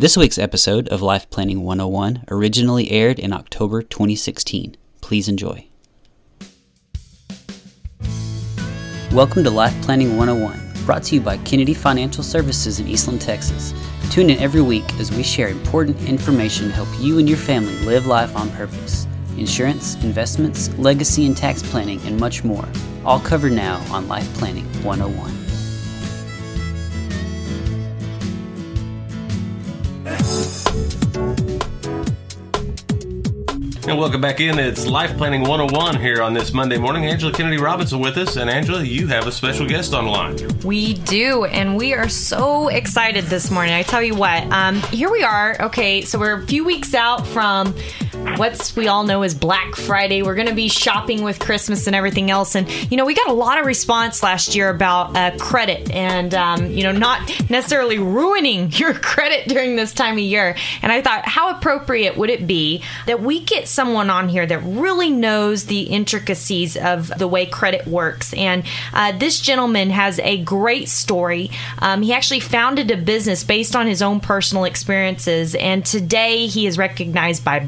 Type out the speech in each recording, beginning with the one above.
This week's episode of Life Planning 101 originally aired in October 2016. Please enjoy. Welcome to Life Planning 101, brought to you by Kennedy Financial Services in Eastland, Texas. Tune in every week as we share important information to help you and your family live life on purpose. Insurance, investments, legacy and tax planning, and much more. All covered now on Life Planning 101. And welcome back in. It's Life Planning 101 here on this Monday morning. Angela Kennedy Robinson with us. And Angela, you have a special guest online. We do, and we are so excited this morning. I tell you what, um, here we are. Okay, so we're a few weeks out from what's we all know is Black Friday. We're going to be shopping with Christmas and everything else. And, you know, we got a lot of response last year about uh, credit and, um, you know, not necessarily ruining your credit during this time of year. And I thought, how appropriate would it be that we get someone on here that really knows the intricacies of the way credit works? And uh, this gentleman has a great story. Um, he actually founded a business based on his own personal experiences. And today he is recognized by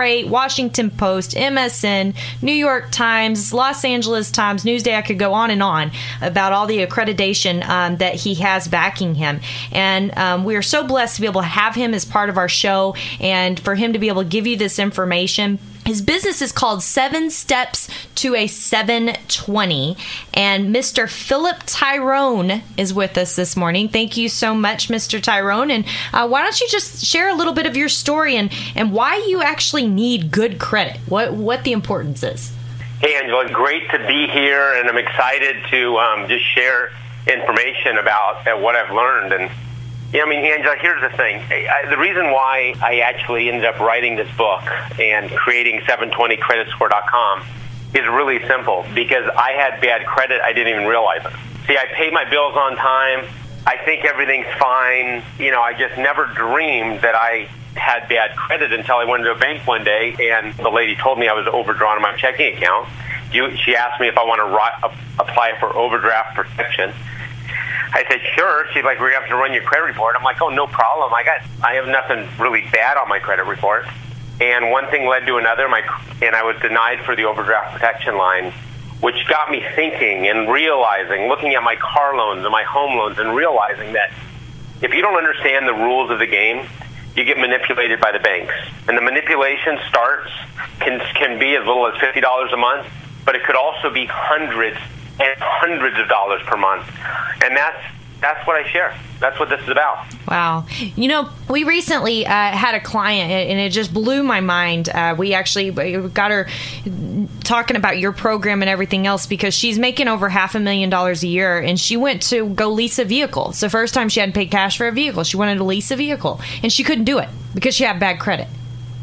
Bankrate Washington Post, MSN, New York Times, Los Angeles Times, Newsday. I could go on and on about all the accreditation um, that he has backing him. And um, we are so blessed to be able to have him as part of our show and for him to be able to give you this information. His business is called Seven Steps to a 720. And Mr. Philip Tirone is with us this morning. Thank you so much, Mr. Tirone. And uh, why don't you just share a little bit of your story and, and why you actually need good credit? What, what the importance is? Hey, Angela, great to be here, and I'm excited to um, just share information about uh, what I've learned. And yeah, I mean, Angela, here's the thing. I, the reason why I actually ended up writing this book and creating 720creditscore.com is really simple because I had bad credit. I didn't even realize it. See, I pay my bills on time. I think everything's fine. You know, I just never dreamed that I had bad credit until I went to a bank one day and the lady told me I was overdrawn on my checking account. She asked me if I want to ri- apply for overdraft protection. I said, sure. She's like, we're going to have to run your credit report. I'm like, oh, no problem. I got, I have nothing really bad on my credit report. And one thing led to another, my, and I was denied for the overdraft protection line, which got me thinking and realizing, looking at my car loans and my home loans and realizing that if you don't understand the rules of the game, you get manipulated by the banks. And the manipulation starts, can, can be as little as $50 a month, but it could also be hundreds and hundreds of dollars per month. And that's that's what I share. That's what this is about. Wow. You know, we recently uh, had a client, and it just blew my mind. Uh, we actually got her talking about your program and everything else because she's making over half a million dollars a year, and she went to go lease a vehicle. It's the first time she hadn't paid cash for a vehicle. She wanted to lease a vehicle, and she couldn't do it because she had bad credit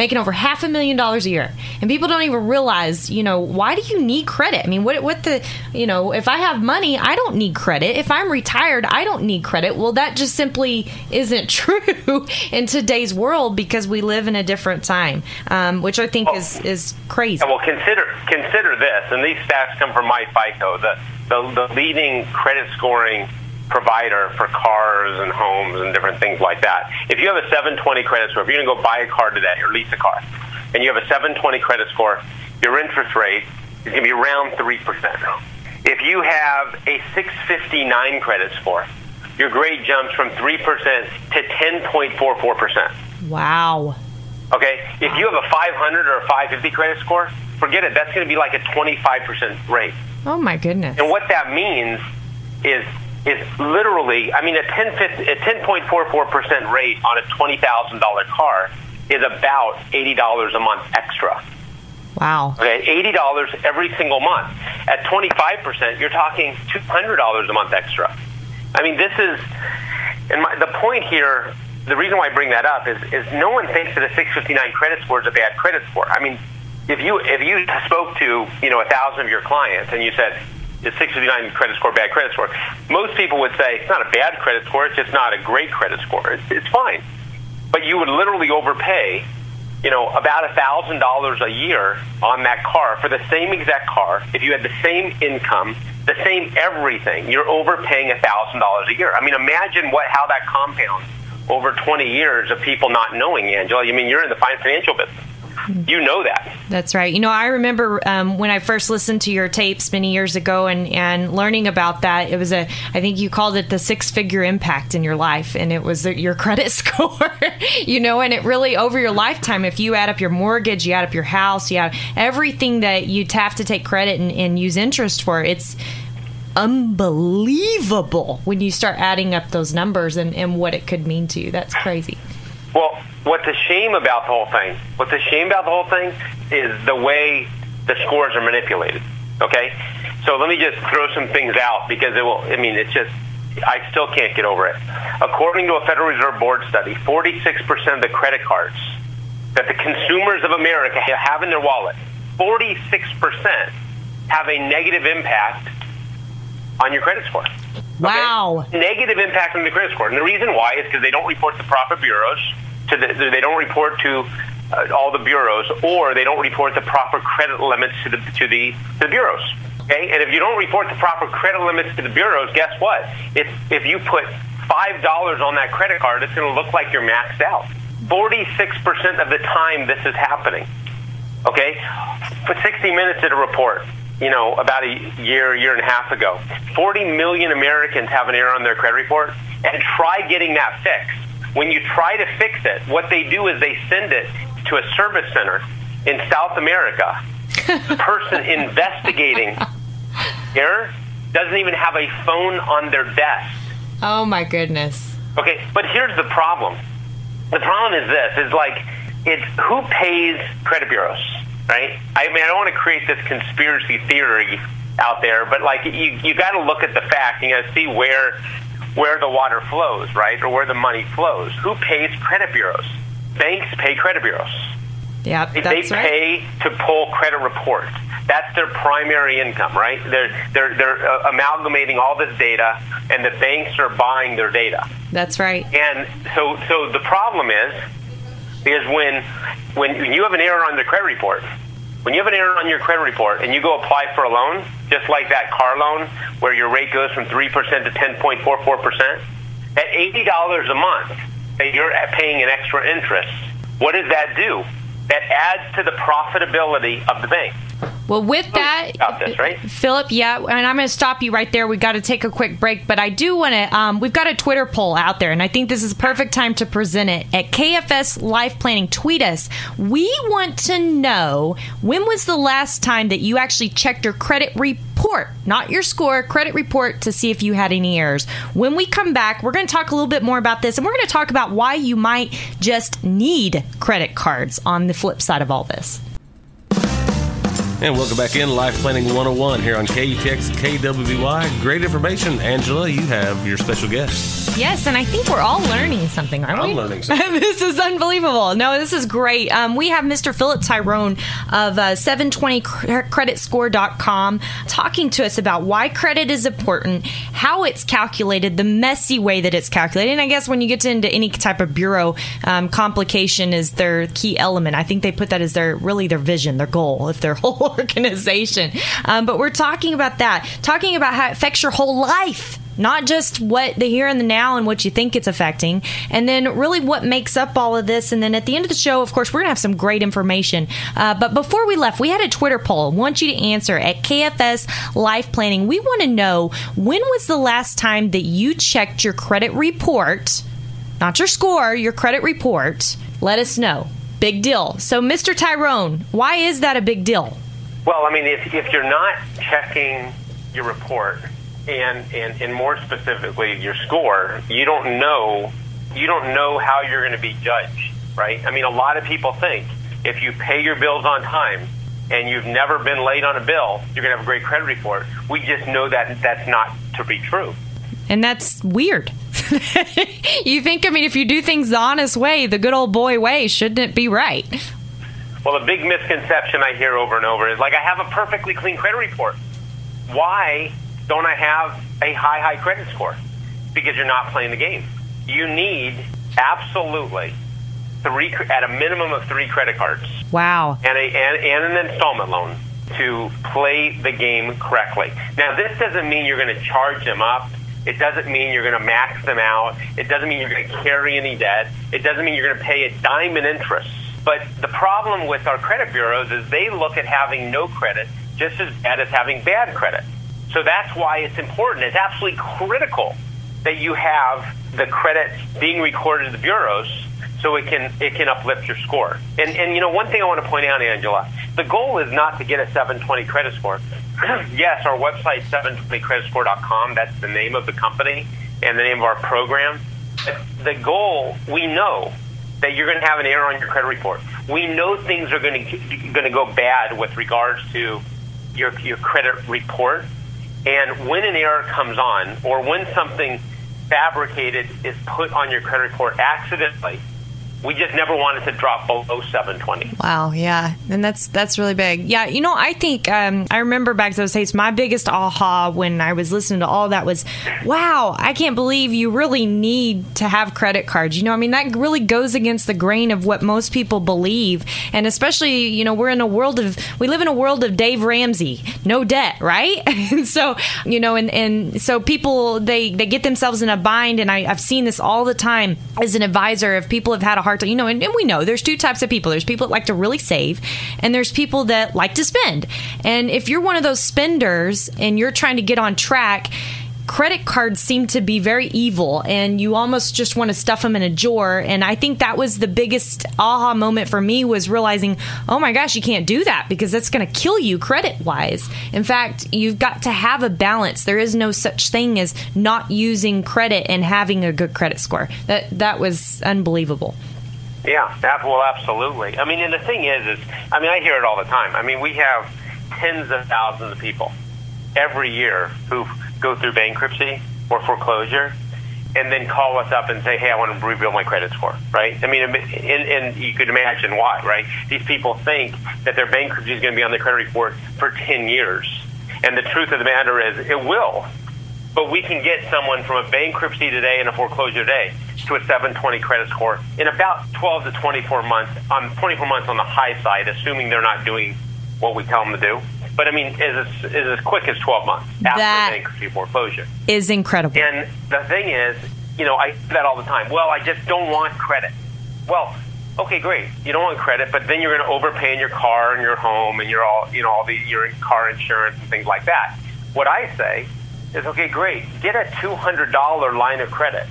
making over half a million dollars a year. And people don't even realize you know why do you need credit? I mean what what the you know if i have money i don't need credit. If i'm retired i don't need credit. Well that just simply isn't true in today's world because we live in a different time um, which i think is is crazy. Well consider consider this and these stats come from myFICO the the, the leading credit scoring provider for cars and homes and different things like that. If you have a 720 credit score, if you're going to go buy a car today or lease a car, and you have a 720 credit score, your interest rate is going to be around 3%. If you have a 659 credit score, your grade jumps from 3% to 10.44%. Wow. Okay? If you have a 500 or a 550 credit score, forget it. That's going to be like a 25% rate. Oh, my goodness. And what that means is is literally, I mean, a 10, a 10.44% rate on a $20,000 car is about $80 a month extra. Wow. Okay, $80 every single month. At 25%, you're talking $200 a month extra. I mean, this is, and my, the point here, the reason why I bring that up is, is no one thinks that a 659 credit score is a bad credit score. I mean, if you if you spoke to you know a thousand of your clients and you said, is 659 credit score bad credit score? Most people would say it's not a bad credit score, it's just not a great credit score. It's, it's fine. But you would literally overpay, you know, about a thousand dollars a year on that car for the same exact car. If you had the same income, the same everything, you're overpaying a thousand dollars a year. I mean, imagine what how that compounds over 20 years of people not knowing, Angela. I mean, you're in the financial business. You know that. That's right. You know, I remember um, when I first listened to your tapes many years ago and, and learning about that. It was a, I think you called it the six figure impact in your life, and it was your credit score, you know, and it really over your lifetime, if you add up your mortgage, you add up your house, you add everything that you have to take credit and, and use interest for, it's, unbelievable when you start adding up those numbers and, and what it could mean to you. That's crazy. Well, what's a shame about the whole thing? What's a shame about the whole thing is the way the scores are manipulated. Okay, so let me just throw some things out because it will. I mean, it's just I still can't get over it. According to a Federal Reserve Board study, 46% of the credit cards that the consumers of America have in their wallet, 46% have a negative impact on your credit score. Wow. Okay? Negative impact on the credit score. And the reason why is because they don't report to profit bureaus, to the, they don't report to uh, all the bureaus, or they don't report the proper credit limits to the, to the, the bureaus. Okay? And if you don't report the proper credit limits to the bureaus, guess what? If, if you put $5 on that credit card, it's going to look like you're maxed out. 46% of the time this is happening. Okay? For 60 Minutes did a report you know, about a year, year and a half ago. 40 million Americans have an error on their credit report, and try getting that fixed. When you try to fix it, what they do is they send it to a service center in South America. the person investigating error doesn't even have a phone on their desk. Oh my goodness. Okay, but here's the problem. The problem is this: is like it's who pays credit bureaus right? I mean, I don't want to create this conspiracy theory out there, but like you, you got to look at the fact. You got to see where where the water flows, right, or where the money flows. Who pays credit bureaus? Banks pay credit bureaus. Yeah, that's they right. pay to pull credit reports. That's their primary income, right? They're they're they're uh, amalgamating all this data, and the banks are buying their data. That's right. And so so the problem is is when when you have an error on the credit report, when you have an error on your credit report and you go apply for a loan, just like that car loan where your rate goes from 3% to 10.44%, at $80 a month that you're paying an extra interest, what does that do? That adds to the profitability of the bank. Well, with that, this, right? Philip, yeah, and I'm going to stop you right there. We've got to take a quick break, but I do want to. Um, we've got a Twitter poll out there, and I think this is a perfect time to present it at KFS Life Planning. Tweet us. We want to know when was the last time that you actually checked your credit report, not your score, credit report to see if you had any errors. When we come back, we're going to talk a little bit more about this, and we're going to talk about why you might just need credit cards on the flip side of all this. And welcome back in Life Planning 101 here on KUTX KWBY. Great information, Angela. You have your special guest. Yes, and I think we're all learning something, aren't we? I'm learning something. this is unbelievable. No, this is great. Um, we have Mr. Philip Tirone of uh, 720creditscore.com talking to us about why credit is important, how it's calculated, the messy way that it's calculated. And I guess when you get into any type of bureau, um, complication is their key element. I think they put that as their really their vision, their goal, if their whole organization. Um, but we're talking about that, talking about how it affects your whole life not just what the here and the now and what you think it's affecting, and then really what makes up all of this. And then at the end of the show, of course, we're going to have some great information. Uh, but before we left, we had a Twitter poll. I want you to answer at KFS Life Planning. We want to know when was the last time that you checked your credit report, not your score, your credit report. Let us know. Big deal. So, Mr. Tirone, why is that a big deal? Well, I mean, if, if you're not checking your report, and, and, and more specifically your score, you don't know you don't know how you're going to be judged, right? I mean, a lot of people think if you pay your bills on time and you've never been late on a bill, you're going to have a great credit report. We just know that that's not to be true. And that's weird. you think, I mean, if you do things the honest way, the good old boy way, shouldn't it be right? Well, a big misconception I hear over and over is like, I have a perfectly clean credit report. Why don't I have a high, high credit score? Because you're not playing the game. You need absolutely three, at a minimum of three credit cards. Wow. And, a, and, and an installment loan to play the game correctly. Now, this doesn't mean you're going to charge them up It doesn't mean you're going to max them out. It doesn't mean you're going to carry any debt. It doesn't mean you're going to pay a dime in interest. But the problem with our credit bureaus is they look at having no credit just as bad as having bad credit. So that's why it's important. It's absolutely critical that you have the credit being recorded in the bureaus so it can it can uplift your score. And and you know one thing I want to point out, Angela, the goal is not to get a 720 credit score. yes, our website 720creditscore.com. That's the name of the company and the name of our program. But the goal, we know that you're going to have an error on your credit report. We know things are going to going to go bad with regards to your your credit report. And when an error comes on, or when something fabricated is put on your credit report accidentally, we just never wanted to drop below 720. Wow, yeah, and that's that's really big. Yeah, you know, I think um, I remember back to those days. My biggest aha when I was listening to all that was, wow, I can't believe you really need to have credit cards. You know, I mean, that really goes against the grain of what most people believe, and especially, you know, we're in a world of we live in a world of Dave Ramsey, no debt, right? and so, you know, and and so people they they get themselves in a bind, and I, I've seen this all the time as an advisor. If people have had a hard hard to, you know, and, and we know there's two types of people. There's people that like to really save, and there's people that like to spend. And if you're one of those spenders and you're trying to get on track, credit cards seem to be very evil and you almost just want to stuff them in a drawer. And i think that was the biggest aha moment for me was realizing oh my gosh you can't do that because that's going to kill you credit wise in fact you've got to have a balance. There is no such thing as not using credit and having a good credit score. That that was unbelievable yeah, well, absolutely. I mean, and the thing is, is I mean, I hear it all the time. I mean, we have tens of thousands of people every year who go through bankruptcy or foreclosure, and then call us up and say, "Hey, I want to rebuild my credit score." Right? I mean, and, and you could imagine why. Right? These people think that their bankruptcy is going to be on their credit report for ten years, and the truth of the matter is, it will. But we can get someone from a bankruptcy today and a foreclosure today to a 720 credit score in about 12 to 24 months. On 24 months on the high side, assuming they're not doing what we tell them to do. But I mean, is as, is as quick as 12 months after that bankruptcy foreclosure. Is incredible. And the thing is, you know, I do that all the time. Well, I just don't want credit. Well, okay, great. You don't want credit, but then you're going to overpay in your car and your home and your all, you know, all the your car insurance and things like that. What I say is, okay, great. Get a $200 line of credit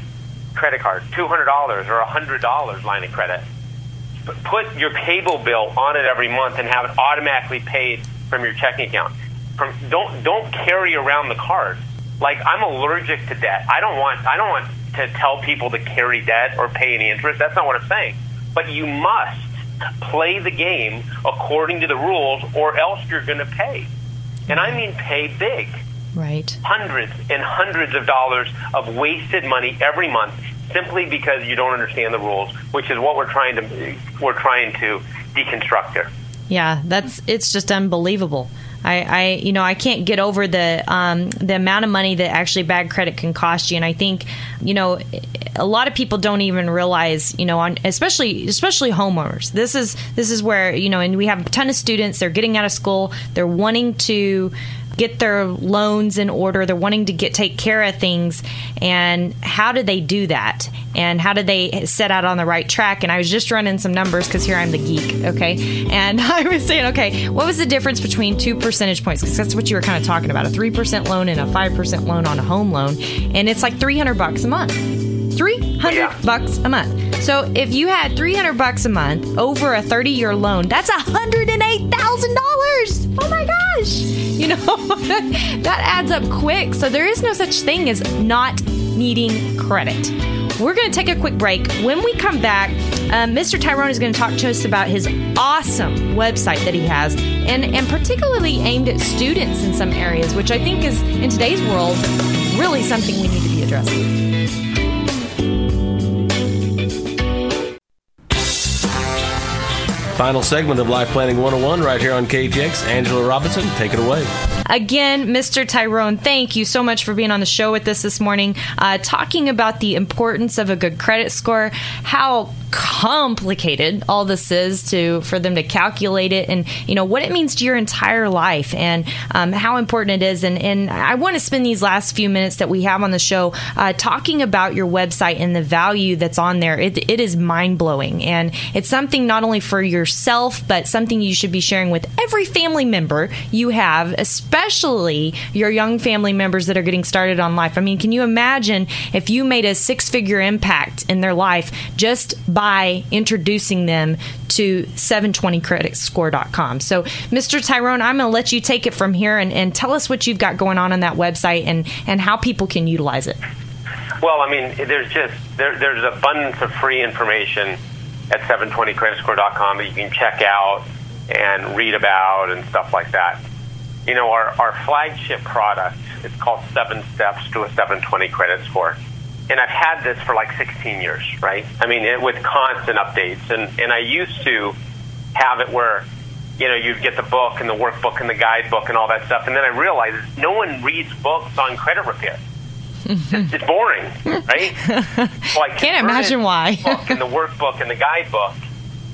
credit card, $200 or $100 line of credit. Put your cable bill on it every month and have it automatically paid from your checking account. From, don't don't carry around the card. Like I'm allergic to debt. I don't want I don't want to tell people to carry debt or pay any interest. That's not what I'm saying. But you must play the game according to the rules, or else you're going to pay. And I mean pay big. Right. Hundreds and hundreds of dollars of wasted money every month simply because you don't understand the rules, which is what we're trying to we're trying to deconstruct here. Yeah, that's it's just unbelievable. I, I you know I can't get over the um, the amount of money that actually bad credit can cost you, and I think you know a lot of people don't even realize you know on especially especially homeowners. This is this is where you know, and we have a ton of students. They're getting out of school. They're wanting to get their loans in order. They're wanting to get take care of things, and how do they do that? And how do they set out on the right track? And I was just running some numbers because here I'm the geek, okay? And I was saying, okay, what was the difference between two percentage points? Because that's what you were kind of talking about—a three percent loan and a five percent loan on a home loan, and it's like three hundred bucks a month. 300 yeah. bucks a month. So if you had 300 bucks a month over a 30 year loan, that's $108,000. Oh my gosh. You know, that adds up quick. So there is no such thing as not needing credit. We're going to take a quick break. When we come back, um, Mr. Tirone is going to talk to us about his awesome website that he has, and, and particularly aimed at students in some areas, which I think is, in today's world, really something we need to be addressing. Final segment of Life Planning 101 right here on KTX. Angela Robinson, take it away. Again, Mr. Tirone, thank you so much for being on the show with us this morning, uh, talking about the importance of a good credit score, how complicated all this is to for them to calculate it and you know what it means to your entire life and um, how important it is. And, and i want to spend these last few minutes that we have on the show uh, talking about your website and the value that's on there. It, it is mind-blowing. And it's something not only for yourself but something you should be sharing with every family member you have especially your young family members that are getting started on life. I mean can you imagine if you made a six-figure impact in their life just by introducing them to 720creditscore.com. So, Mr. Tirone, I'm going to let you take it from here and, and tell us what you've got going on on that website and, and how people can utilize it. Well, I mean, there's just there, there's abundance of free information at 720creditscore.com that you can check out and read about and stuff like that. You know, our, our flagship product, it's called Seven Steps to a 720 Credit Score and I've had this for like 16 years, right? I mean, it, with constant updates, and and I used to have it where, you know, you'd get the book and the workbook and the guidebook and all that stuff, and then I realized no one reads books on credit repair. it's, it's boring, right? So I can't imagine why. book and the workbook and the guidebook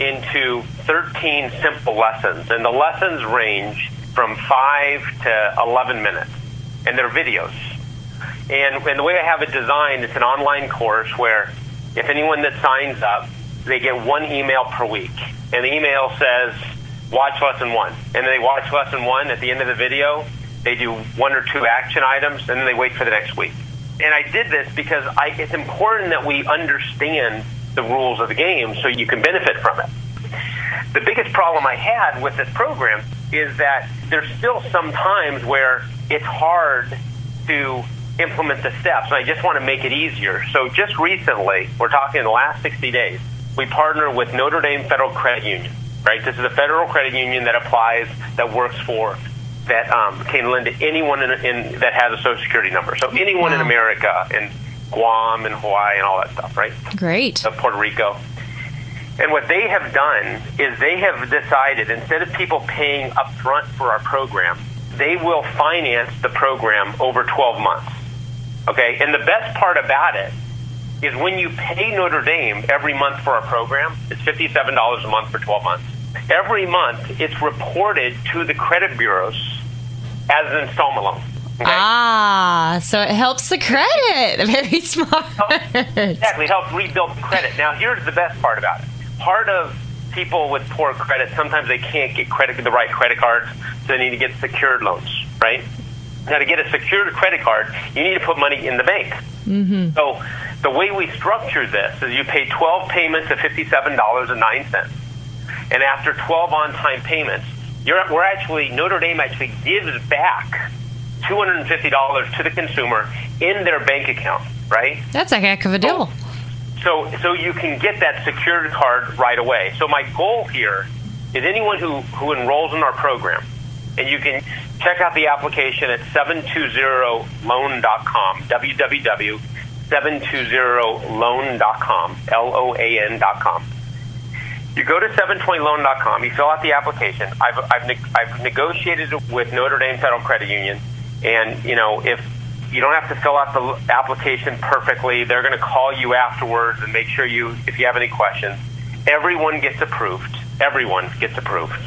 into 13 simple lessons, and the lessons range from five to 11 minutes, and they're videos and, and the way I have it designed, it's an online course where if anyone that signs up, they get one email per week. And the email says, watch lesson one. And they watch lesson one. At the end of the video, they do one or two action items, and then they wait for the next week. And I did this because I, it's important that we understand the rules of the game so you can benefit from it. The biggest problem I had with this program is that there's still some times where it's hard to implement the steps. And I just want to make it easier. So just recently, we're talking in the last 60 days, we partner with Notre Dame Federal Credit Union. Right, this is a federal credit union that applies, that works for, that um, can lend to anyone in, in, that has a Social Security number. So anyone wow. in America, in Guam and Hawaii and all that stuff. Right. Great. Uh, Puerto Rico. And what they have done is they have decided instead of people paying upfront for our program, they will finance the program over 12 months. Okay, and the best part about it is when you pay Notre Dame every month for our program, it's $57 a month for 12 months. Every month, it's reported to the credit bureaus as an installment loan. Okay? Ah, so it helps the credit. Very smart. exactly, it helps rebuild the credit. Now, here's the best part about it. Part of people with poor credit, sometimes they can't get credit the right credit cards, so they need to get secured loans, right? Now, to get a secured credit card, you need to put money in the bank. Mm-hmm. So, the way we structure this is you pay 12 payments of $57.09. And after 12 on time payments, you're, we're actually, Notre Dame actually gives back $250 to the consumer in their bank account, right? That's a heck of a deal. So, so, so you can get that secured card right away. So, my goal here is anyone who, who enrolls in our program, and you can check out the application at 720loan.com, www.720loan.com, L-O-A-N.com. You go to 720loan.com, you fill out the application. I've, I've, ne- I've negotiated with Notre Dame Federal Credit Union, and, you know, if you don't have to fill out the application perfectly, they're going to call you afterwards and make sure you, if you have any questions. Everyone gets approved. Everyone gets approved.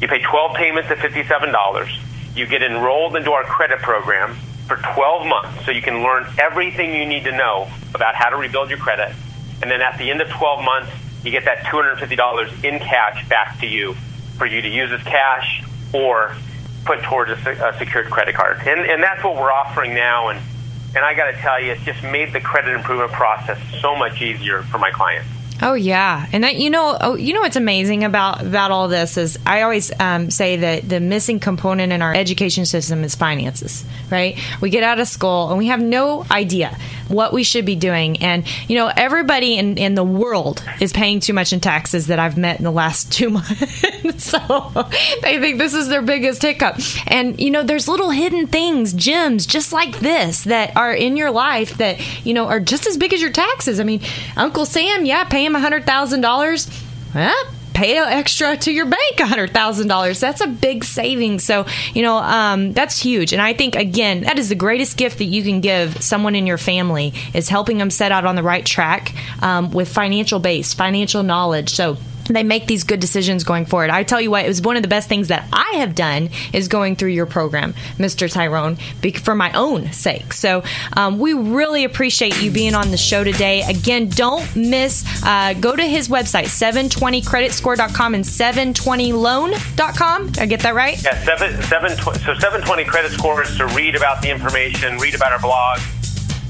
You pay 12 payments of $57. You get enrolled into our credit program for 12 months so you can learn everything you need to know about how to rebuild your credit. And then at the end of 12 months, you get that $250 in cash back to you for you to use as cash or put towards a, a secured credit card. And, and that's what we're offering now. And, and I got to tell you, it's just made the credit improvement process so much easier for my clients. Oh yeah, and that you know, oh, you know what's amazing about about all this is I always um, say that the missing component in our education system is finances. Right? We get out of school and we have no idea what we should be doing, and you know, everybody in in the world is paying too much in taxes that I've met in the last two months. so they think this is their biggest hiccup, and you know, there's little hidden things, gems, just like this that are in your life that you know are just as big as your taxes. I mean, Uncle Sam, yeah, pay him a hundred thousand dollars. Well, pay extra to your bank $100,000. That's a big saving. So, you know, um, that's huge. And I think, again, that is the greatest gift that you can give someone in your family is helping them set out on the right track um, with financial base, financial knowledge. So, they make these good decisions going forward. I tell you what, it was one of the best things that I have done is going through your program, Mr. Tirone, for my own sake. So um, we really appreciate you being on the show today. Again, don't miss, uh, go to his website, 720creditscore.com and 720loan.com. Did I get that right? Yeah, seven, seven, so 720 Credit Score is to read about the information, read about our blog.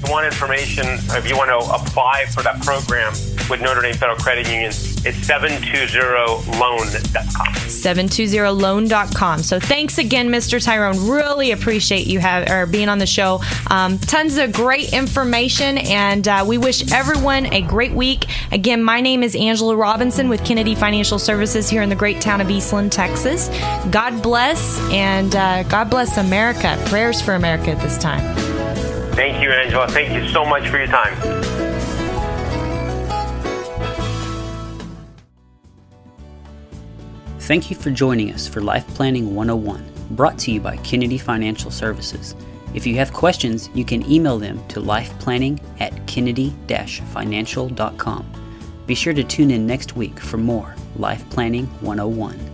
You want information, if you want to apply for that program with Notre Dame Federal Credit Union, it's 720loan.com. 720loan.com. So thanks again, Mr. Tirone. Really appreciate you have or being on the show. Um, tons of great information, and uh, we wish everyone a great week. Again, my name is Angela Robinson with Kennedy Financial Services here in the great town of Eastland, Texas. God bless, and uh, God bless America. Prayers for America at this time. Thank you, Angela. Thank you so much for your time. Thank you for joining us for Life Planning 101, brought to you by Kennedy Financial Services. If you have questions, you can email them to lifeplanning at kennedy-financial.com. Be sure to tune in next week for more Life Planning 101.